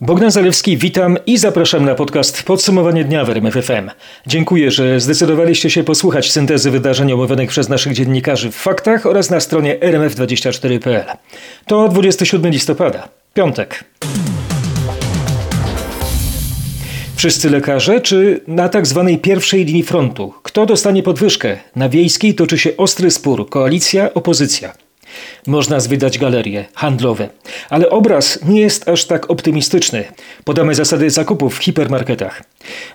Bogdan Zalewski, witam i zapraszam na podcast Podsumowanie dnia w RMFFM. Dziękuję, że zdecydowaliście się posłuchać syntezy wydarzeń omówionych przez naszych dziennikarzy w faktach oraz na stronie rmf24.pl. To 27 listopada, piątek. Wszyscy lekarze, czy na tak zwanej pierwszej linii frontu? Kto dostanie podwyżkę? Na wiejskiej toczy się ostry spór, koalicja, opozycja. Można zwydać galerie handlowe, ale obraz nie jest aż tak optymistyczny. Podamy zasady zakupów w hipermarketach.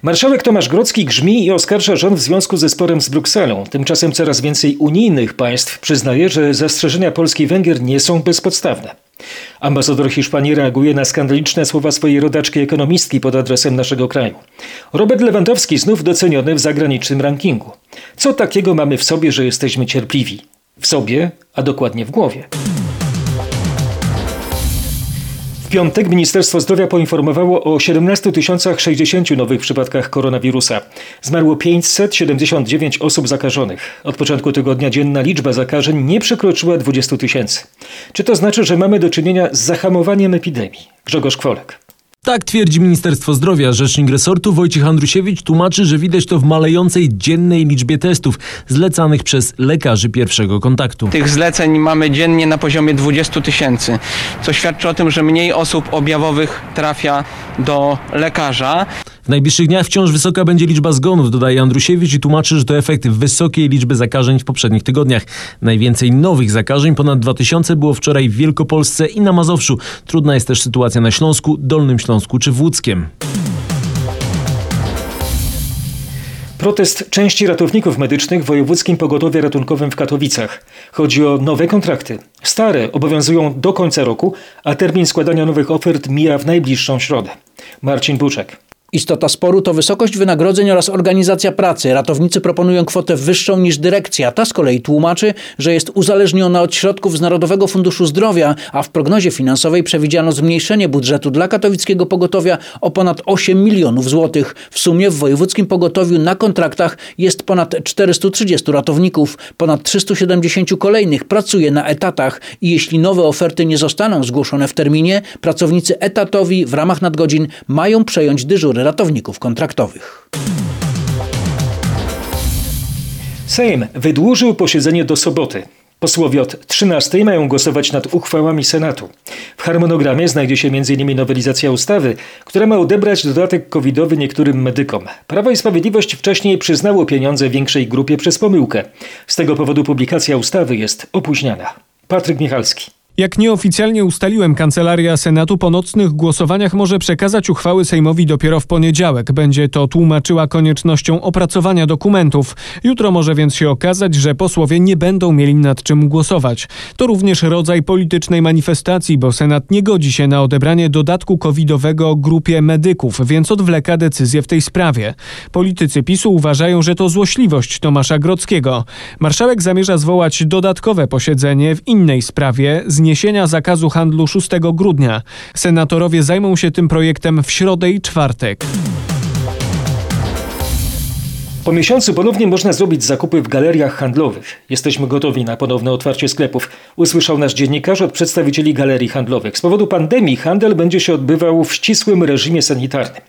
Marszałek Tomasz Grodzki grzmi i oskarża rząd w związku ze sporem z Brukselą. Tymczasem coraz więcej unijnych państw przyznaje, że zastrzeżenia Polski i Węgier nie są bezpodstawne. Ambasador Hiszpanii reaguje na skandaliczne słowa swojej rodaczki ekonomistki pod adresem naszego kraju. Robert Lewandowski znów doceniony w zagranicznym rankingu. Co takiego mamy w sobie, że jesteśmy cierpliwi? W sobie, a dokładnie w głowie. W piątek Ministerstwo Zdrowia poinformowało o 17 060 nowych przypadkach koronawirusa. Zmarło 579 osób zakażonych. Od początku tygodnia dzienna liczba zakażeń nie przekroczyła 20 tysięcy. Czy to znaczy, że mamy do czynienia z zahamowaniem epidemii? Grzegorz Kwolek. Tak twierdzi Ministerstwo Zdrowia. Rzecznik resortu Wojciech Andrusiewicz tłumaczy, że widać to w malejącej dziennej liczbie testów zlecanych przez lekarzy pierwszego kontaktu. Tych zleceń mamy dziennie na poziomie 20 tysięcy, co świadczy o tym, że mniej osób objawowych trafia do lekarza. W najbliższych dniach wciąż wysoka będzie liczba zgonów, dodaje Andrusiewicz i tłumaczy, że to efekt wysokiej liczby zakażeń w poprzednich tygodniach. Najwięcej nowych zakażeń, ponad 2000, było wczoraj w Wielkopolsce i na Mazowszu. Trudna jest też sytuacja na Śląsku, Dolnym Śląsku czy w Łódzkiem. Protest części ratowników medycznych w Wojewódzkim Pogotowie Ratunkowym w Katowicach. Chodzi o nowe kontrakty. Stare obowiązują do końca roku, a termin składania nowych ofert mija w najbliższą środę. Marcin Buczek. Istota sporu to wysokość wynagrodzeń oraz organizacja pracy. Ratownicy proponują kwotę wyższą niż dyrekcja. Ta z kolei tłumaczy, że jest uzależniona od środków z Narodowego Funduszu Zdrowia, a w prognozie finansowej przewidziano zmniejszenie budżetu dla katowickiego pogotowia o ponad 8 milionów złotych. W sumie w wojewódzkim pogotowiu na kontraktach jest ponad 430 ratowników. Ponad 370 kolejnych pracuje na etatach i jeśli nowe oferty nie zostaną zgłoszone w terminie, pracownicy etatowi w ramach nadgodzin mają przejąć dyżury ratowników kontraktowych. Sejm wydłużył posiedzenie do soboty. Posłowie od 13 mają głosować nad uchwałami Senatu. W harmonogramie znajdzie się m.in. nowelizacja ustawy, która ma odebrać dodatek covidowy niektórym medykom. Prawo i Sprawiedliwość wcześniej przyznało pieniądze większej grupie przez pomyłkę. Z tego powodu publikacja ustawy jest opóźniana. Patryk Michalski. Jak nieoficjalnie ustaliłem, Kancelaria Senatu po nocnych głosowaniach może przekazać uchwały Sejmowi dopiero w poniedziałek. Będzie to tłumaczyła koniecznością opracowania dokumentów. Jutro może więc się okazać, że posłowie nie będą mieli nad czym głosować. To również rodzaj politycznej manifestacji, bo Senat nie godzi się na odebranie dodatku covidowego grupie medyków, więc odwleka decyzję w tej sprawie. Politycy PiSu uważają, że to złośliwość Tomasza Grockiego. Marszałek zamierza zwołać dodatkowe posiedzenie w innej sprawie z zniesienia zakazu handlu 6 grudnia. Senatorowie zajmą się tym projektem w środę i czwartek. Po miesiącu ponownie można zrobić zakupy w galeriach handlowych. Jesteśmy gotowi na ponowne otwarcie sklepów, usłyszał nasz dziennikarz od przedstawicieli galerii handlowych. Z powodu pandemii handel będzie się odbywał w ścisłym reżimie sanitarnym.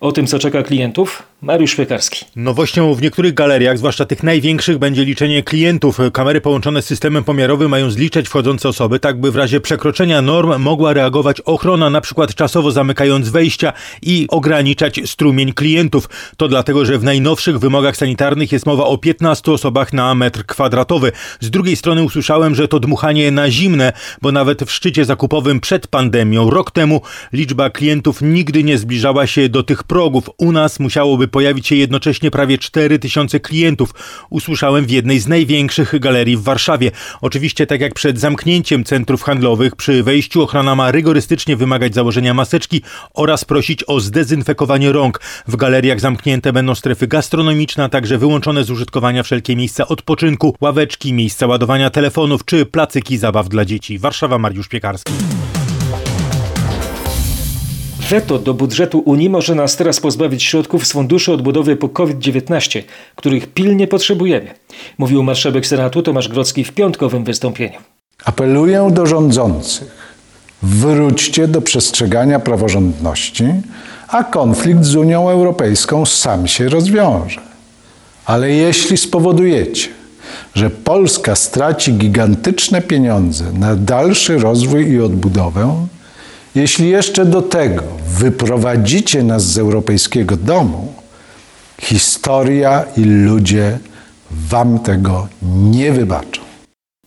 O tym, co czeka klientów, Mariusz Piekarski. Nowością w niektórych galeriach, zwłaszcza tych największych, będzie liczenie klientów. Kamery połączone z systemem pomiarowym mają zliczać wchodzące osoby, tak by w razie przekroczenia norm mogła reagować ochrona, na przykład czasowo zamykając wejścia i ograniczać strumień klientów. To dlatego, że w najnowszych wymogach sanitarnych jest mowa o 15 osobach na metr kwadratowy. Z drugiej strony usłyszałem, że to dmuchanie na zimne, bo nawet w szczycie zakupowym przed pandemią, rok temu, liczba klientów nigdy nie zbliżała się do tych progów. U nas musiałoby pojawić się jednocześnie prawie 4 tysiące klientów. Usłyszałem w jednej z największych galerii w Warszawie. Oczywiście, tak jak przed zamknięciem centrów handlowych, przy wejściu ochrona ma rygorystycznie wymagać założenia maseczki oraz prosić o zdezynfekowanie rąk. W galeriach zamknięte będą strefy gastronomiczne, a także wyłączone z użytkowania wszelkie miejsca odpoczynku, ławeczki, miejsca ładowania telefonów czy placyki zabaw dla dzieci. Warszawa, Mariusz Piekarski. Weto do budżetu Unii może nas teraz pozbawić środków z funduszy odbudowy po COVID-19, których pilnie potrzebujemy, mówił marszałek Senatu Tomasz Grocki w piątkowym wystąpieniu. Apeluję do rządzących Wróćcie do przestrzegania praworządności, a konflikt z Unią Europejską sam się rozwiąże. Ale jeśli spowodujecie, że Polska straci gigantyczne pieniądze na dalszy rozwój i odbudowę, jeśli jeszcze do tego wyprowadzicie nas z europejskiego domu, historia i ludzie wam tego nie wybaczą.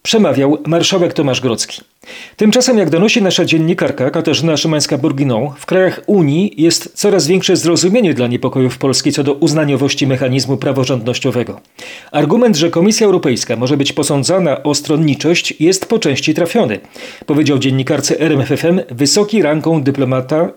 Przemawiał marszałek Tomasz Grodzki. Tymczasem, jak donosi nasza dziennikarka Katarzyna Szymańska-Burginą, w krajach Unii jest coraz większe zrozumienie dla niepokojów Polski co do uznaniowości mechanizmu praworządnościowego. Argument, że Komisja Europejska może być posądzana o stronniczość jest po części trafiony, powiedział dziennikarce RMFFM wysoki rangą dyplomata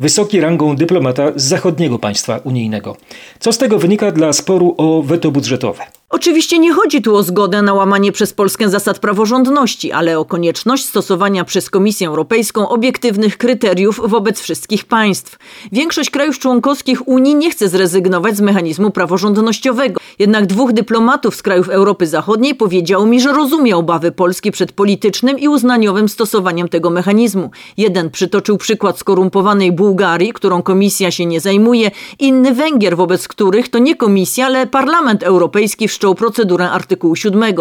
wysoki rangą dyplomata z zachodniego państwa unijnego. Co z tego wynika dla sporu o weto budżetowe? Oczywiście nie chodzi tu o zgodę na łamanie przez Polskę zasad praworządności, ale o konieczność stosowania przez Komisję Europejską obiektywnych kryteriów wobec wszystkich państw. Większość krajów członkowskich Unii nie chce zrezygnować z mechanizmu praworządnościowego. Jednak dwóch dyplomatów z krajów Europy Zachodniej powiedziało mi, że rozumie obawy Polski przed politycznym i uznaniowym stosowaniem tego mechanizmu. Jeden przytoczył przykład skorumpowanej Bułgarii, którą komisja się nie zajmuje, inny Węgier, wobec których to nie komisja, ale Parlament Europejski wszczął procedurę artykułu 7.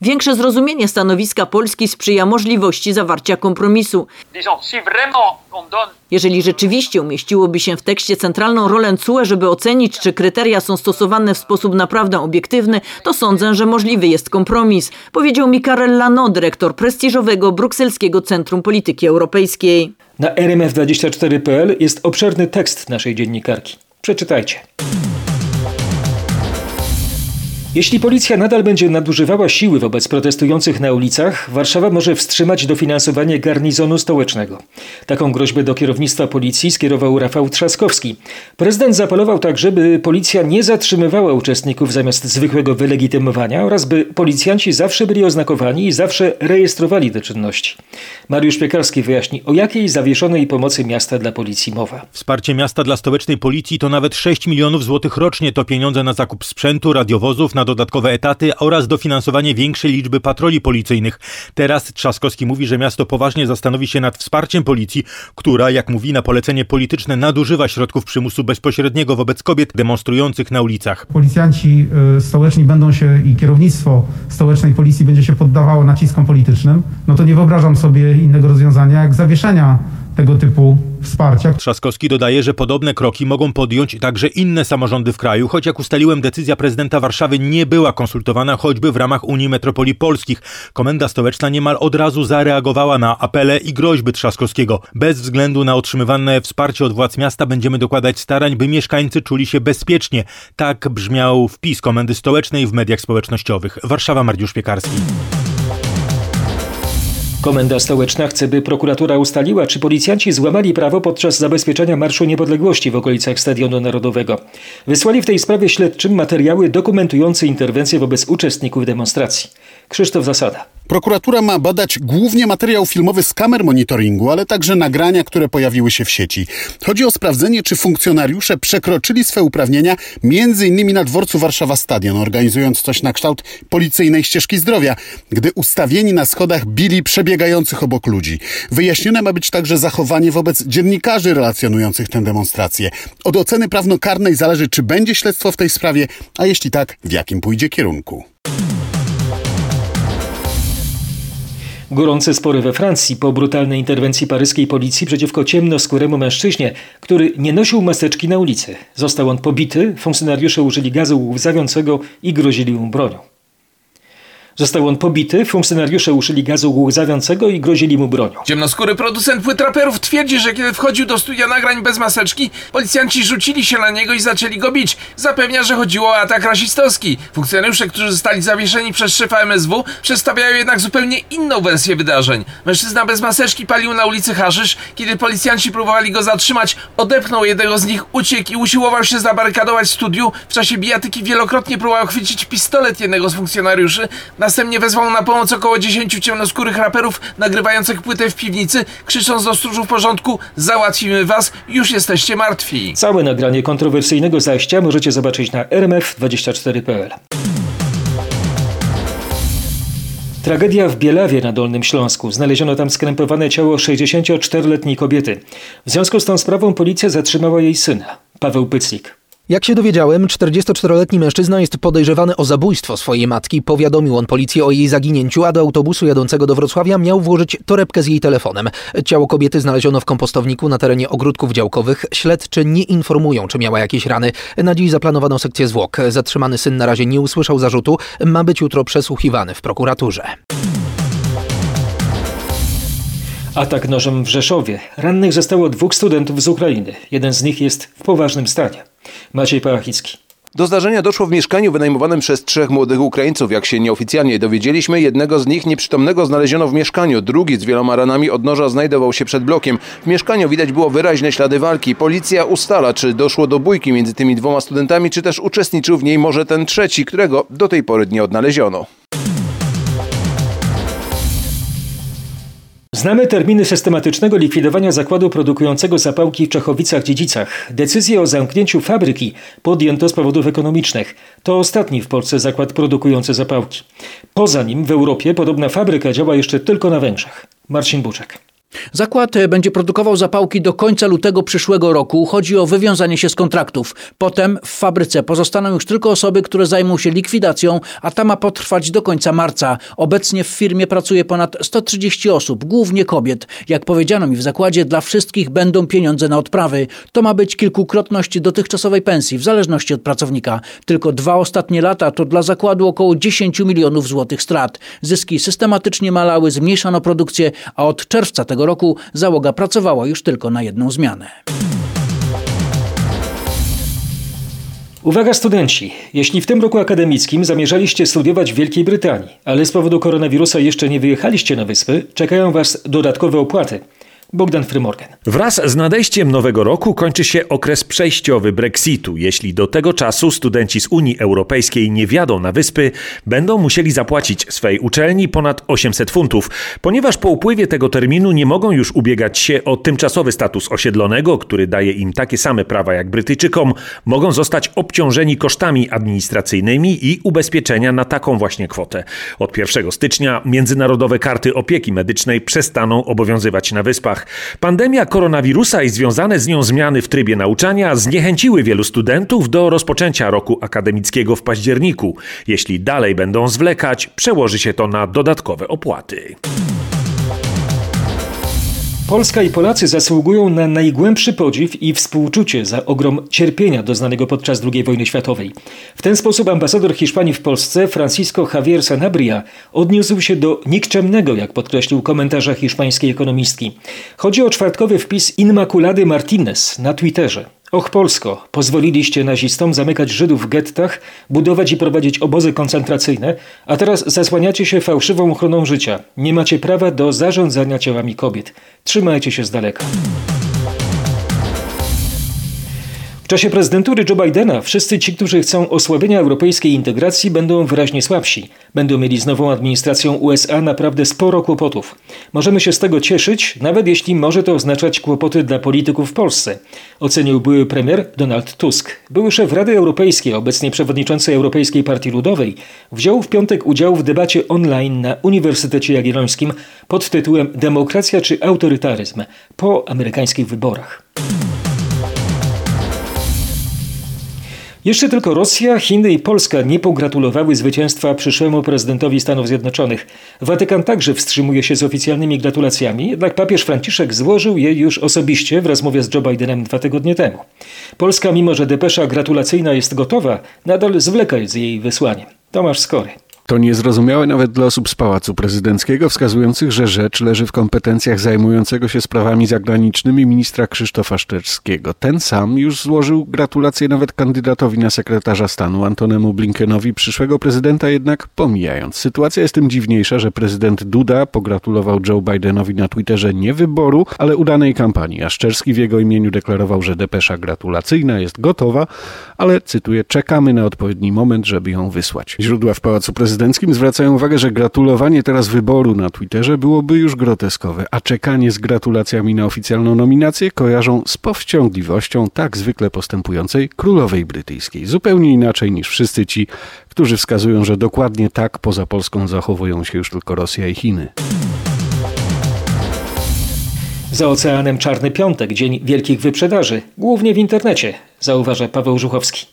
Większe zrozumienie stanowiska Polski sprzyja możliwości zawarcia kompromisu. Jeżeli rzeczywiście umieściłoby się w tekście centralną rolę CUE, żeby ocenić, czy kryteria są stosowane w sposób naprawdę obiektywny, to sądzę, że możliwy jest kompromis, powiedział mi Karel Lano, dyrektor prestiżowego Brukselskiego Centrum Polityki Europejskiej. Na rmf24.pl jest obszerny tekst naszej dziennikarki. Przeczytajcie. Jeśli policja nadal będzie nadużywała siły wobec protestujących na ulicach, Warszawa może wstrzymać dofinansowanie garnizonu stołecznego. Taką groźbę do kierownictwa policji skierował Rafał Trzaskowski. Prezydent zapelował także, by policja nie zatrzymywała uczestników zamiast zwykłego wylegitymowania oraz by policjanci zawsze byli oznakowani i zawsze rejestrowali te czynności. Mariusz Piekarski wyjaśni, o jakiej zawieszonej pomocy miasta dla policji mowa. Wsparcie miasta dla stołecznej policji to nawet 6 milionów złotych rocznie. To pieniądze na zakup sprzętu, radiowozów, na dodatkowe etaty oraz dofinansowanie większej liczby patroli policyjnych. Teraz Trzaskowski mówi, że miasto poważnie zastanowi się nad wsparciem policji, która, jak mówi, na polecenie polityczne nadużywa środków przymusu bezpośredniego wobec kobiet demonstrujących na ulicach. Policjanci y, stołeczni będą się i kierownictwo stołecznej policji będzie się poddawało naciskom politycznym, no to nie wyobrażam sobie innego rozwiązania jak zawieszenia tego typu wsparcia. Trzaskowski dodaje, że podobne kroki mogą podjąć także inne samorządy w kraju, choć jak ustaliłem, decyzja prezydenta Warszawy nie była konsultowana choćby w ramach Unii Metropolii Polskich. Komenda stołeczna niemal od razu zareagowała na apele i groźby Trzaskowskiego. Bez względu na otrzymywane wsparcie od władz miasta będziemy dokładać starań, by mieszkańcy czuli się bezpiecznie. Tak brzmiał wpis Komendy Stołecznej w mediach społecznościowych. Warszawa, Mariusz Piekarski. Komenda stołeczna chce, by prokuratura ustaliła, czy policjanci złamali prawo podczas zabezpieczenia Marszu Niepodległości w okolicach Stadionu Narodowego. Wysłali w tej sprawie śledczym materiały dokumentujące interwencje wobec uczestników demonstracji. Krzysztof Zasada. Prokuratura ma badać głównie materiał filmowy z kamer monitoringu, ale także nagrania, które pojawiły się w sieci. Chodzi o sprawdzenie, czy funkcjonariusze przekroczyli swe uprawnienia, innymi na dworcu Warszawa Stadion, organizując coś na kształt policyjnej ścieżki zdrowia, gdy ustawieni na schodach bili przebiegających obok ludzi. Wyjaśnione ma być także zachowanie wobec dziennikarzy relacjonujących tę demonstrację. Od oceny prawnokarnej zależy, czy będzie śledztwo w tej sprawie, a jeśli tak, w jakim pójdzie kierunku. Gorące spory we Francji po brutalnej interwencji paryskiej policji przeciwko ciemnoskóremu mężczyźnie, który nie nosił maseczki na ulicy. Został on pobity, funkcjonariusze użyli gazu łzawiącego i grozili mu bronią. Został on pobity, funkcjonariusze użyli gazu łzawiącego i grozili mu bronią. Ciemnoskóry producent płyt raperów twierdzi, że kiedy wchodził do studia nagrań bez maseczki, policjanci rzucili się na niego i zaczęli go bić. Zapewnia, że chodziło o atak rasistowski. Funkcjonariusze, którzy zostali zawieszeni przez szefa MSW, przedstawiają jednak zupełnie inną wersję wydarzeń. Mężczyzna bez maseczki palił na ulicy Haszysz. Kiedy policjanci próbowali go zatrzymać, odepnął jednego z nich, uciekł i usiłował się zabarykadować w studiu. W czasie bijatyki wielokrotnie próbował chwycić pistolet jednego z funkcjonariuszy. Następnie wezwał na pomoc około 10 ciemnoskórych raperów nagrywających płytę w piwnicy, krzycząc do stróżów porządku załatwimy was, już jesteście martwi. Całe nagranie kontrowersyjnego zajścia możecie zobaczyć na rmf24.pl. Tragedia w Bielawie na Dolnym Śląsku. Znaleziono tam skrępowane ciało 64-letniej kobiety. W związku z tą sprawą policja zatrzymała jej syna, Paweł Pyclik. Jak się dowiedziałem, 44-letni mężczyzna jest podejrzewany o zabójstwo swojej matki. Powiadomił on policję o jej zaginięciu, a do autobusu jadącego do Wrocławia miał włożyć torebkę z jej telefonem. Ciało kobiety znaleziono w kompostowniku na terenie ogródków działkowych. Śledczy nie informują, czy miała jakieś rany. Na dziś zaplanowano sekcję zwłok. Zatrzymany syn na razie nie usłyszał zarzutu. Ma być jutro przesłuchiwany w prokuraturze. Atak nożem w Rzeszowie. Rannych zostało dwóch studentów z Ukrainy. Jeden z nich jest w poważnym stanie. Maciej Pałachicki. Do zdarzenia doszło w mieszkaniu wynajmowanym przez trzech młodych Ukraińców. Jak się nieoficjalnie dowiedzieliśmy, jednego z nich nieprzytomnego znaleziono w mieszkaniu, drugi z wieloma ranami od noża znajdował się przed blokiem. W mieszkaniu widać było wyraźne ślady walki. Policja ustala, czy doszło do bójki między tymi dwoma studentami, czy też uczestniczył w niej może ten trzeci, którego do tej pory nie odnaleziono. Znamy terminy systematycznego likwidowania zakładu produkującego zapałki w Czechowicach-Dziedzicach. Decyzję o zamknięciu fabryki podjęto z powodów ekonomicznych. To ostatni w Polsce zakład produkujący zapałki. Poza nim w Europie podobna fabryka działa jeszcze tylko na Węgrzech. Marcin Buczek. Zakład będzie produkował zapałki do końca lutego przyszłego roku. Chodzi o wywiązanie się z kontraktów. Potem w fabryce pozostaną już tylko osoby, które zajmą się likwidacją, a ta ma potrwać do końca marca. Obecnie w firmie pracuje ponad 130 osób, głównie kobiet. Jak powiedziano mi w zakładzie, dla wszystkich będą pieniądze na odprawy. To ma być kilkukrotność dotychczasowej pensji, w zależności od pracownika. Tylko dwa ostatnie lata to dla zakładu około 10 milionów złotych strat. Zyski systematycznie malały, zmniejszano produkcję, a od czerwca tego roku załoga pracowała już tylko na jedną zmianę. Uwaga studenci, jeśli w tym roku akademickim zamierzaliście studiować w Wielkiej Brytanii, ale z powodu koronawirusa jeszcze nie wyjechaliście na wyspy, czekają Was dodatkowe opłaty. Bogdan Frymorgan. Wraz z nadejściem nowego roku kończy się okres przejściowy Brexitu. Jeśli do tego czasu studenci z Unii Europejskiej nie wjadą na wyspy, będą musieli zapłacić swej uczelni ponad 800 funtów, ponieważ po upływie tego terminu nie mogą już ubiegać się o tymczasowy status osiedlonego, który daje im takie same prawa jak Brytyjczykom, mogą zostać obciążeni kosztami administracyjnymi i ubezpieczenia na taką właśnie kwotę. Od 1 stycznia międzynarodowe karty opieki medycznej przestaną obowiązywać na wyspach. Pandemia koronawirusa i związane z nią zmiany w trybie nauczania zniechęciły wielu studentów do rozpoczęcia roku akademickiego w październiku. Jeśli dalej będą zwlekać, przełoży się to na dodatkowe opłaty. Polska i Polacy zasługują na najgłębszy podziw i współczucie za ogrom cierpienia doznanego podczas II wojny światowej. W ten sposób ambasador Hiszpanii w Polsce, Francisco Javier Sanabria, odniósł się do nikczemnego, jak podkreślił komentarza hiszpańskiej ekonomistki. Chodzi o czwartkowy wpis Inmaculady Martinez na Twitterze. Och Polsko, pozwoliliście nazistom zamykać Żydów w gettach, budować i prowadzić obozy koncentracyjne, a teraz zasłaniacie się fałszywą ochroną życia. Nie macie prawa do zarządzania ciałami kobiet. Trzymajcie się z daleka. Czasie prezydentury Joe Bidena wszyscy ci, którzy chcą osłabienia europejskiej integracji, będą wyraźnie słabsi. Będą mieli z nową administracją USA naprawdę sporo kłopotów. Możemy się z tego cieszyć, nawet jeśli może to oznaczać kłopoty dla polityków w Polsce, ocenił były premier Donald Tusk. Były szef Rady Europejskiej, obecnie przewodniczący Europejskiej Partii Ludowej, wziął w piątek udział w debacie online na Uniwersytecie Jagiellońskim pod tytułem Demokracja czy autorytaryzm po amerykańskich wyborach. Jeszcze tylko Rosja, Chiny i Polska nie pogratulowały zwycięstwa przyszłemu prezydentowi Stanów Zjednoczonych. Watykan także wstrzymuje się z oficjalnymi gratulacjami, jednak papież Franciszek złożył je już osobiście w rozmowie z Joe Bidenem dwa tygodnie temu. Polska, mimo że depesza gratulacyjna jest gotowa, nadal zwleka z jej wysłaniem. Tomasz Skory. To niezrozumiałe nawet dla osób z Pałacu Prezydenckiego, wskazujących, że rzecz leży w kompetencjach zajmującego się sprawami zagranicznymi ministra Krzysztofa Szczerskiego. Ten sam już złożył gratulacje nawet kandydatowi na sekretarza stanu Antonemu Blinkenowi, przyszłego prezydenta jednak pomijając. Sytuacja jest tym dziwniejsza, że prezydent Duda pogratulował Joe Bidenowi na Twitterze nie wyboru, ale udanej kampanii, a Szczerski w jego imieniu deklarował, że depesza gratulacyjna jest gotowa, ale cytuję, czekamy na odpowiedni moment, żeby ją wysłać. Źródła w Pałacu Prezydenckim prezydenckim zwracają uwagę, że gratulowanie teraz wyboru na Twitterze byłoby już groteskowe, a czekanie z gratulacjami na oficjalną nominację kojarzą z powściągliwością tak zwykle postępującej królowej brytyjskiej. Zupełnie inaczej niż wszyscy ci, którzy wskazują, że dokładnie tak poza Polską zachowują się już tylko Rosja i Chiny. Za oceanem Czarny Piątek, dzień wielkich wyprzedaży, głównie w internecie, zauważa Paweł Żuchowski.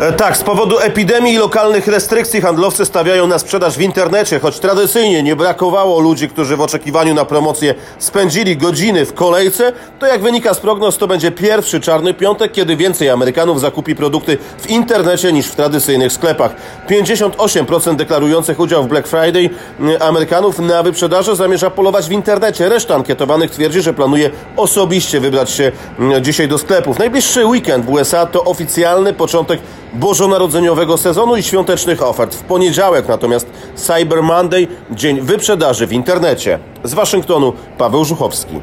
E, Tak, z powodu epidemii i lokalnych restrykcji handlowcy stawiają na sprzedaż w internecie, choć tradycyjnie nie brakowało ludzi, którzy w oczekiwaniu na promocję spędzili godziny w kolejce, to jak wynika z prognoz, to będzie pierwszy czarny piątek, kiedy więcej Amerykanów zakupi produkty w internecie niż w tradycyjnych sklepach. 58% deklarujących udział w Black Friday mm, Amerykanów na wyprzedaży zamierza polować w internecie. Reszta ankietowanych twierdzi, że planuje osobiście wybrać się mm, dzisiaj do sklepów. Najbliższy weekend w USA to oficjalny początek bożonarodzeniowego sezonu i świątecznych ofert. W poniedziałek natomiast Cyber Monday, dzień wyprzedaży w internecie. Z Waszyngtonu Paweł Żuchowski.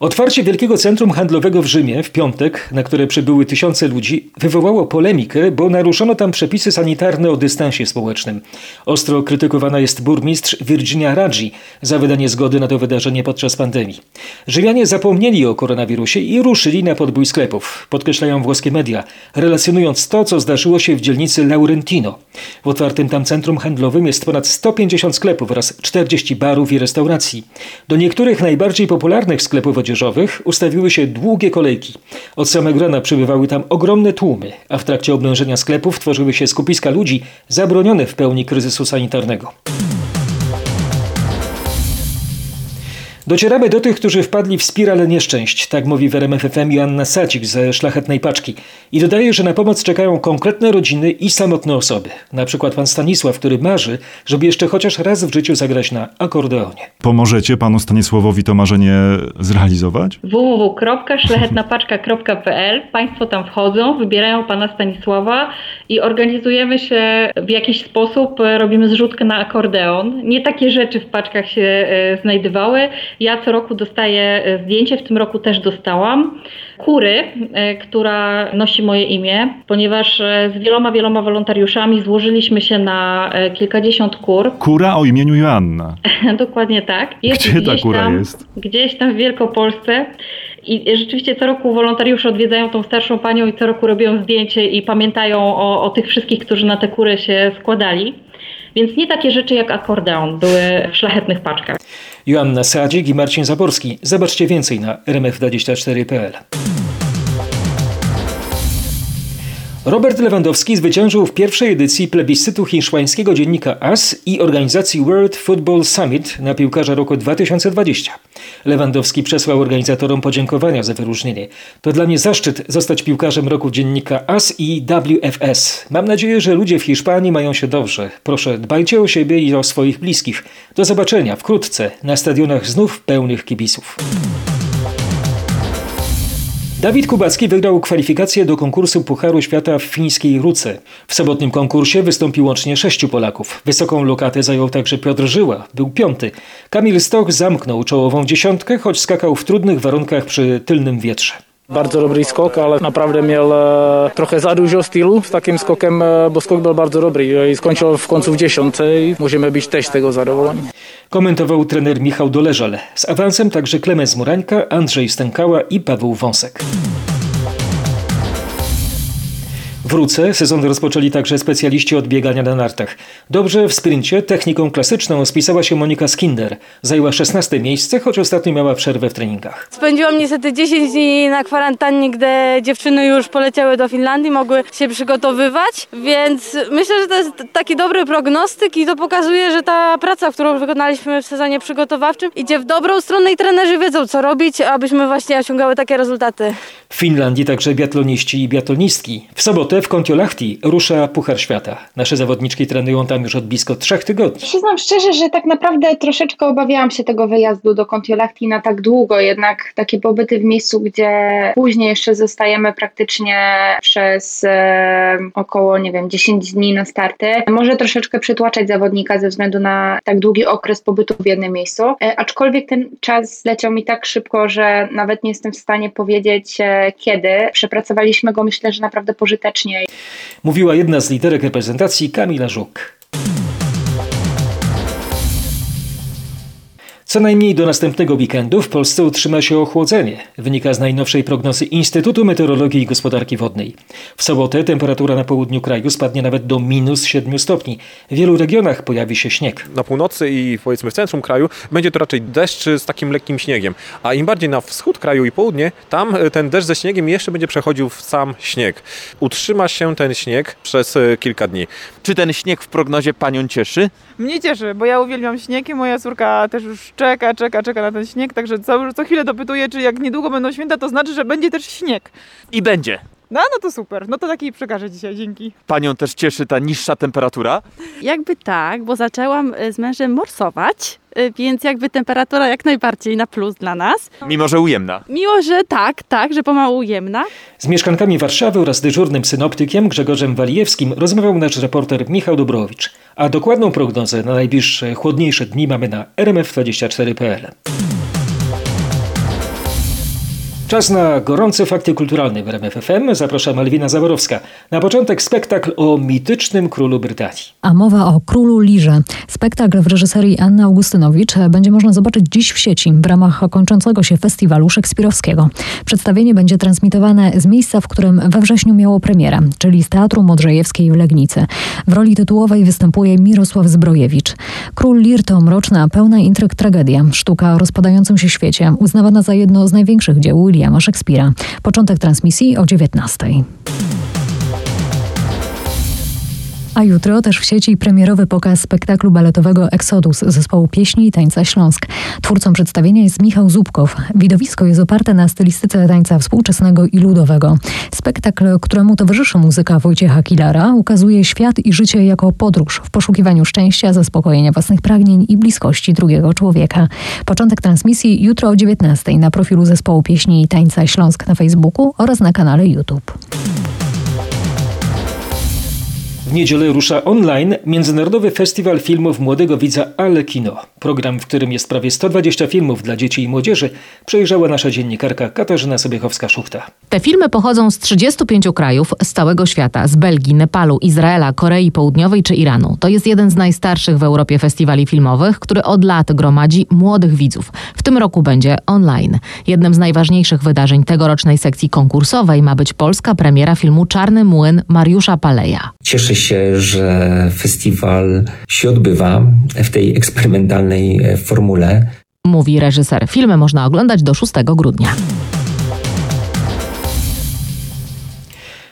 Otwarcie Wielkiego Centrum Handlowego w Rzymie w piątek, na które przybyły tysiące ludzi, wywołało polemikę, bo naruszono tam przepisy sanitarne o dystansie społecznym. Ostro krytykowana jest burmistrz Virginia Raggi za wydanie zgody na to wydarzenie podczas pandemii. Rzymianie zapomnieli o koronawirusie i ruszyli na podbój sklepów, podkreślają włoskie media, relacjonując to, co zdarzyło się w dzielnicy Laurentino. W otwartym tam centrum handlowym jest ponad 150 sklepów oraz 40 barów i restauracji. Do niektórych najbardziej popularnych sklepów odzieżowych ustawiły się długie kolejki. Od samego rana przybywały tam ogromne tłumy, a w trakcie oblężenia sklepów tworzyły się skupiska ludzi zabronione w pełni kryzysu sanitarnego. Docieramy do tych, którzy wpadli w spiralę nieszczęść, tak mówi w RMF FM Joanna Sacik ze Szlachetnej Paczki. I dodaje, że na pomoc czekają konkretne rodziny i samotne osoby. Na przykład pan Stanisław, który marzy, żeby jeszcze chociaż raz w życiu zagrać na akordeonie. Pomożecie panu Stanisławowi to marzenie zrealizować? www.szlachetnapaczka.pl Państwo tam wchodzą, wybierają pana Stanisława i organizujemy się w jakiś sposób, e, robimy zrzutkę na akordeon. Nie takie rzeczy w paczkach się e, znajdowały. Ja co roku dostaję e, zdjęcie, w tym roku też dostałam. Kury, e, która nosi moje imię, ponieważ e, z wieloma, wieloma wolontariuszami złożyliśmy się na kilkadziesiąt kur. Kura o imieniu Joanna. Dokładnie tak. Gdzie ta kura tam, jest? Gdzieś tam w Wielkopolsce. I rzeczywiście co roku wolontariusze odwiedzają tą starszą panią i co roku robią zdjęcie i pamiętają o, o tych wszystkich, którzy na te kury się składali. Więc nie takie rzeczy jak akordeon były w szlachetnych paczkach. Joanna Sadzik i Marcin Zaborski. Zobaczcie więcej na rmf24.pl. Robert Lewandowski zwyciężył w pierwszej edycji plebiscytu hiszpańskiego dziennika AS i organizacji World Football Summit na piłkarza roku 2020. Lewandowski przesłał organizatorom podziękowania za wyróżnienie. To dla mnie zaszczyt zostać piłkarzem roku dziennika AS i WFS. Mam nadzieję, że ludzie w Hiszpanii mają się dobrze. Proszę, dbajcie o siebie i o swoich bliskich. Do zobaczenia wkrótce na stadionach znów pełnych kibiców. Dawid Kubacki wygrał kwalifikację do konkursu Pucharu Świata w fińskiej Ruce. W sobotnim konkursie wystąpił łącznie sześciu Polaków. Wysoką lokatę zajął także Piotr Żyła, był piąty. Kamil Stoch zamknął czołową dziesiątkę, choć skakał w trudnych warunkach przy tylnym wietrze. Bardzo dobry skok, ale naprawdę miał e, trochę za dużo stylu z takim skokiem, e, bo skok był bardzo dobry i skończył w końcu w dziesiątej i możemy być też tego zadowoleni. Komentował trener Michał Doleżal. Z awansem także Klemens Murańka, Andrzej Stękała i Paweł Wąsek. W Ruce sezon rozpoczęli także specjaliści od biegania na nartach. Dobrze w sprincie techniką klasyczną spisała się Monika Skinder. Zajęła 16 miejsce, choć ostatnio miała przerwę w treningach. Spędziłam niestety 10 dni na kwarantannie, gdy dziewczyny już poleciały do Finlandii, mogły się przygotowywać, więc myślę, że to jest taki dobry prognostyk i to pokazuje, że ta praca, którą wykonaliśmy w sezonie przygotowawczym idzie w dobrą stronę i trenerzy wiedzą co robić, abyśmy właśnie osiągały takie rezultaty. W Finlandii także biatloniści i biatlonistki. W sobotę w Kontiolahti rusza Puchar Świata. Nasze zawodniczki trenują tam już od blisko trzech tygodni. Przyznam szczerze, że tak naprawdę troszeczkę obawiałam się tego wyjazdu do Kontiolahti na tak długo, jednak takie pobyty w miejscu, gdzie później jeszcze zostajemy praktycznie przez e, około, nie wiem, 10 dni na starty, może troszeczkę przytłaczać zawodnika ze względu na tak długi okres pobytu w jednym miejscu. E, aczkolwiek ten czas leciał mi tak szybko, że nawet nie jestem w stanie powiedzieć e, kiedy. Przepracowaliśmy go myślę, że naprawdę pożytecznie rośnie. Mówiła jedna z liderek reprezentacji Kamila Żuk. Co najmniej do następnego weekendu w Polsce utrzyma się ochłodzenie, wynika z najnowszej prognozy Instytutu Meteorologii i Gospodarki Wodnej. W sobotę temperatura na południu kraju spadnie nawet do minus 7 stopni. W wielu regionach pojawi się śnieg. Na północy i powiedzmy w centrum kraju będzie to raczej deszcz z takim lekkim śniegiem, a im bardziej na wschód kraju i południe, tam e, ten deszcz ze śniegiem jeszcze będzie przechodził w sam śnieg. Utrzyma się ten śnieg przez e, kilka dni. Czy ten śnieg w prognozie panią cieszy? Mnie cieszy, bo ja uwielbiam śnieg i moja córka też już czeka, czeka, czeka na ten śnieg, także co, co chwilę dopytuję, czy jak niedługo będą święta, to znaczy, że będzie też śnieg. I będzie. No, no to super. No to taki przekażę dzisiaj, dzięki. Panią też cieszy ta niższa temperatura? Jakby tak, bo zaczęłam y, z mężem morsować, y, więc jakby temperatura jak najbardziej na plus dla nas. Mimo, że ujemna. Miło, że tak, tak, że pomału ujemna. Z mieszkankami Warszawy oraz dyżurnym synoptykiem Grzegorzem Walijewskim rozmawiał nasz reporter Michał Dobrowicz. A dokładną prognozę na najbliższe chłodniejsze dni mamy na rmf24.pl. Czas na gorące fakty kulturalne w RMF FM. Zaprasza Malwina Zaworowska. Na początek spektakl o mitycznym królu Brytanii. A mowa o Królu Lirze. Spektakl w reżyserii Anny Augustynowicz będzie można zobaczyć dziś w sieci w ramach kończącego się festiwalu szekspirowskiego. Przedstawienie będzie transmitowane z miejsca, w którym we wrześniu miało premierę, czyli z Teatru Modrzejewskiej w Legnicy. W roli tytułowej występuje Mirosław Zbrojewicz. Król Lir to mroczna, pełna intryg tragedia. Sztuka o rozpadającym się świecie, uznawana za jedno z największych dzieł Williama Szekspira. Początek transmisji o 19. A jutro też w sieci premierowy pokaz spektaklu baletowego Exodus zespołu pieśni i tańca Śląsk. Twórcą przedstawienia jest Michał Zubkow. Widowisko jest oparte na stylistyce tańca współczesnego i ludowego. Spektakl, któremu towarzyszy muzyka Wojciecha Kilara, ukazuje świat i życie jako podróż w poszukiwaniu szczęścia, zaspokojenia własnych pragnień i bliskości drugiego człowieka. Początek transmisji jutro o 19 na profilu zespołu pieśni i tańca Śląsk na Facebooku oraz na kanale YouTube. W niedzielę rusza online Międzynarodowy Festiwal Filmów Młodego Widza Ale Kino. Program, w którym jest prawie 120 filmów dla dzieci i młodzieży, przejrzała nasza dziennikarka Katarzyna Sobiechowska-Szuchta. Te filmy pochodzą z 35 krajów z całego świata, z Belgii, Nepalu, Izraela, Korei Południowej czy Iranu. To jest jeden z najstarszych w Europie festiwali filmowych, który od lat gromadzi młodych widzów. W tym roku będzie online. Jednym z najważniejszych wydarzeń tegorocznej sekcji konkursowej ma być polska premiera filmu Czarny Młyn Mariusza Paleja. Cieszę się, że festiwal się odbywa w tej eksperymentalnej e, formule. Mówi reżyser. Filmy można oglądać do 6 grudnia.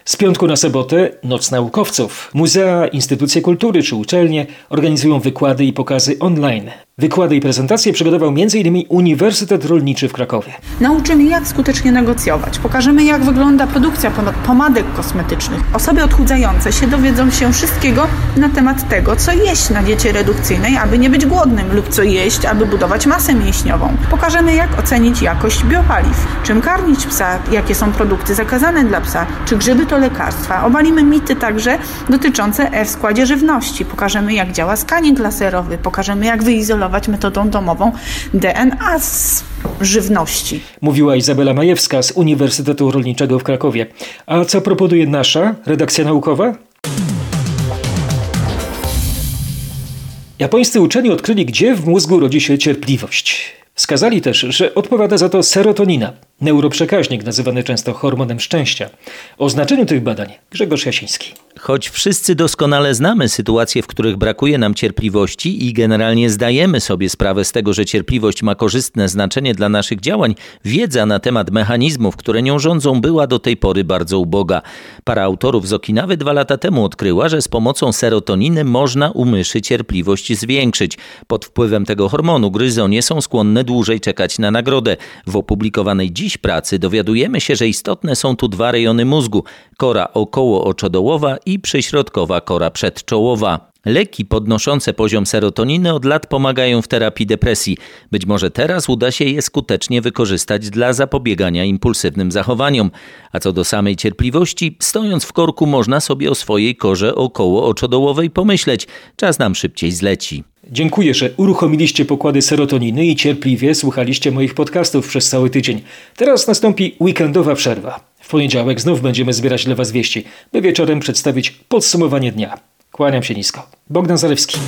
Z piątku na sobotę Noc Naukowców. Muzea, instytucje kultury czy uczelnie organizują wykłady i pokazy online. Wykłady i prezentacje przygotował m.in. Uniwersytet Rolniczy w Krakowie. Nauczymy, jak skutecznie negocjować. Pokażemy, jak wygląda produkcja pomadek kosmetycznych. Osoby odchudzające się dowiedzą się wszystkiego na temat tego, co jeść na diecie redukcyjnej, aby nie być głodnym, lub co jeść, aby budować masę mięśniową. Pokażemy, jak ocenić jakość biopaliw. Czym karmić psa, jakie są produkty zakazane dla psa, czy grzyby to lekarstwa. Obalimy mity także dotyczące E w składzie żywności. Pokażemy, jak działa skaning laserowy. Pokażemy, jak wyizolować metodą domową DNA z żywności. Mówiła Izabela Majewska z Uniwersytetu Rolniczego w Krakowie. A co proponuje nasza redakcja naukowa? Japońscy uczeni odkryli, gdzie w mózgu rodzi się cierpliwość. Wskazali też, że odpowiada za to serotonina, neuroprzekaźnik nazywany często hormonem szczęścia. O znaczeniu tych badań Grzegorz Jasiński. Choć wszyscy doskonale znamy sytuacje, w których brakuje nam cierpliwości i generalnie zdajemy sobie sprawę z tego, że cierpliwość ma korzystne znaczenie dla naszych działań, wiedza na temat mechanizmów, które nią rządzą, była do tej pory bardzo uboga. Para autorów z Okinawy dwa lata temu odkryła, że z pomocą serotoniny można u myszy cierpliwość zwiększyć. Pod wpływem tego hormonu gryzonie są skłonne dłużej czekać na nagrodę. W opublikowanej dziś pracy dowiadujemy się, że istotne są tu dwa rejony mózgu: kora okołooczodołowa i przyśrodkowa kora przedczołowa. Leki podnoszące poziom serotoniny od lat pomagają w terapii depresji. Być może teraz uda się je skutecznie wykorzystać dla zapobiegania impulsywnym zachowaniom. A co do samej cierpliwości, stojąc w korku można sobie o swojej korze około oczodołowej pomyśleć. Czas nam szybciej zleci. Dziękuję, że uruchomiliście pokłady serotoniny i cierpliwie słuchaliście moich podcastów przez cały tydzień. Teraz nastąpi weekendowa przerwa. W poniedziałek znów będziemy zbierać dla Was wieści, by wieczorem przedstawić podsumowanie dnia. Kłaniam się nisko. Bogdan Zalewski.